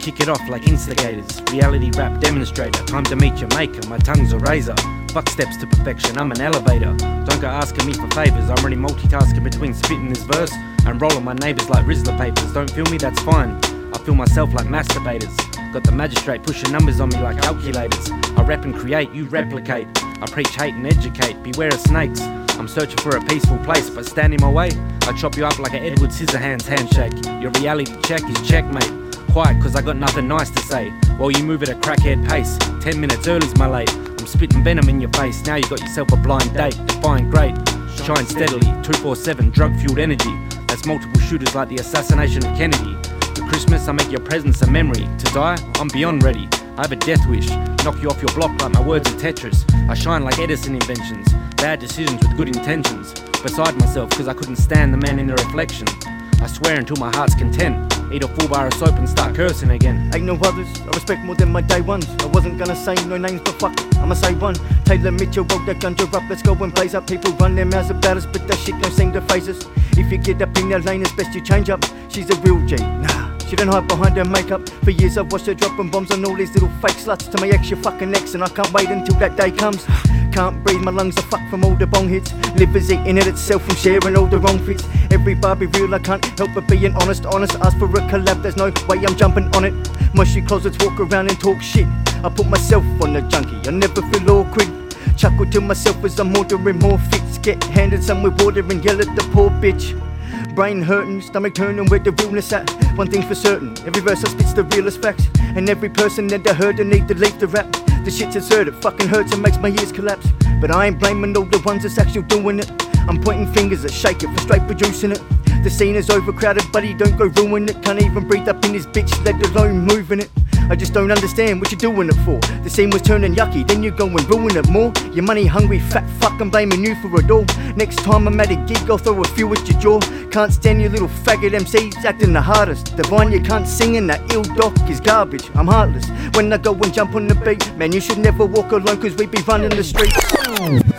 tick it off like instigators. Reality rap demonstrator. Time to meet your maker. My tongue's a razor. Fuck steps to perfection, I'm an elevator. Don't go asking me for favors, I'm already multitasking between spitting this verse and rolling my neighbours like Rizla papers. Don't feel me, that's fine. I feel myself like masturbators. Got the magistrate pushing numbers on me like calculators. I rap and create, you replicate. I preach hate and educate, beware of snakes. I'm searching for a peaceful place, but stand in my way. I chop you up like an Edward Scissorhands handshake. Your reality check is checkmate. Quiet, cause I got nothing nice to say. While you move at a crackhead pace, 10 minutes early's my late. I'm spitting venom in your face, now you got yourself a blind date. Define great, shine steadily, 247 drug fueled energy. That's multiple shooters like the assassination of Kennedy. For Christmas, I make your presence a memory. To die, I'm beyond ready. I have a death wish, knock you off your block like my words are Tetris. I shine like Edison inventions, bad decisions with good intentions. Beside myself, cause I couldn't stand the man in the reflection. I swear until my heart's content. Eat a full bar of soap and start cursing again. Ain't no others, I respect more than my day ones. I wasn't gonna say no names, but fuck I'ma say one. Taylor Mitchell rolled that gunja up, let's go and blaze up. People run their mouths about us, but that shit don't seem to phase us. If you get up in their lane, it's best you change up. She's a real G, nah. She don't hide behind her makeup. For years I've watched her dropping bombs on all these little fake sluts. To my ex, your fucking ex, and I can't wait until that day comes. Can't breathe, my lungs are fucked from all the bong hits. Liver's eating at itself from sharing all the wrong fits. Every real, I can't help but being honest. Honest, ask for a collab, there's no way I'm jumping on it. Mushy closets walk around and talk shit. I put myself on the junkie, I never feel awkward. Chuckle to myself as I'm ordering more fits. Get handed some with water and yell at the poor bitch. Brain hurting, stomach turning, where the realness at? One thing's for certain, every verse I spit's the realest facts. And every person that I heard, I need to leave the rap. The shit's absurd, it fucking hurts and makes my ears collapse. But I ain't blaming all the ones that's actually doing it. I'm pointing fingers at Shake It for straight producing it. The scene is overcrowded, but he don't go ruin it. Can't even breathe up in his bitch, let alone moving it. I just don't understand what you're doing it for. The scene was turning yucky, then you go and ruin it more. You money hungry, fat fuck, I'm blaming you for it all. Next time I'm at a gig, I'll throw a few at your jaw. Can't stand your little faggot MCs acting the hardest. Divine, you can't sing, and that ill doc is garbage. I'm heartless. When I go and jump on the beat, man, you should never walk alone, cause we be running the streets.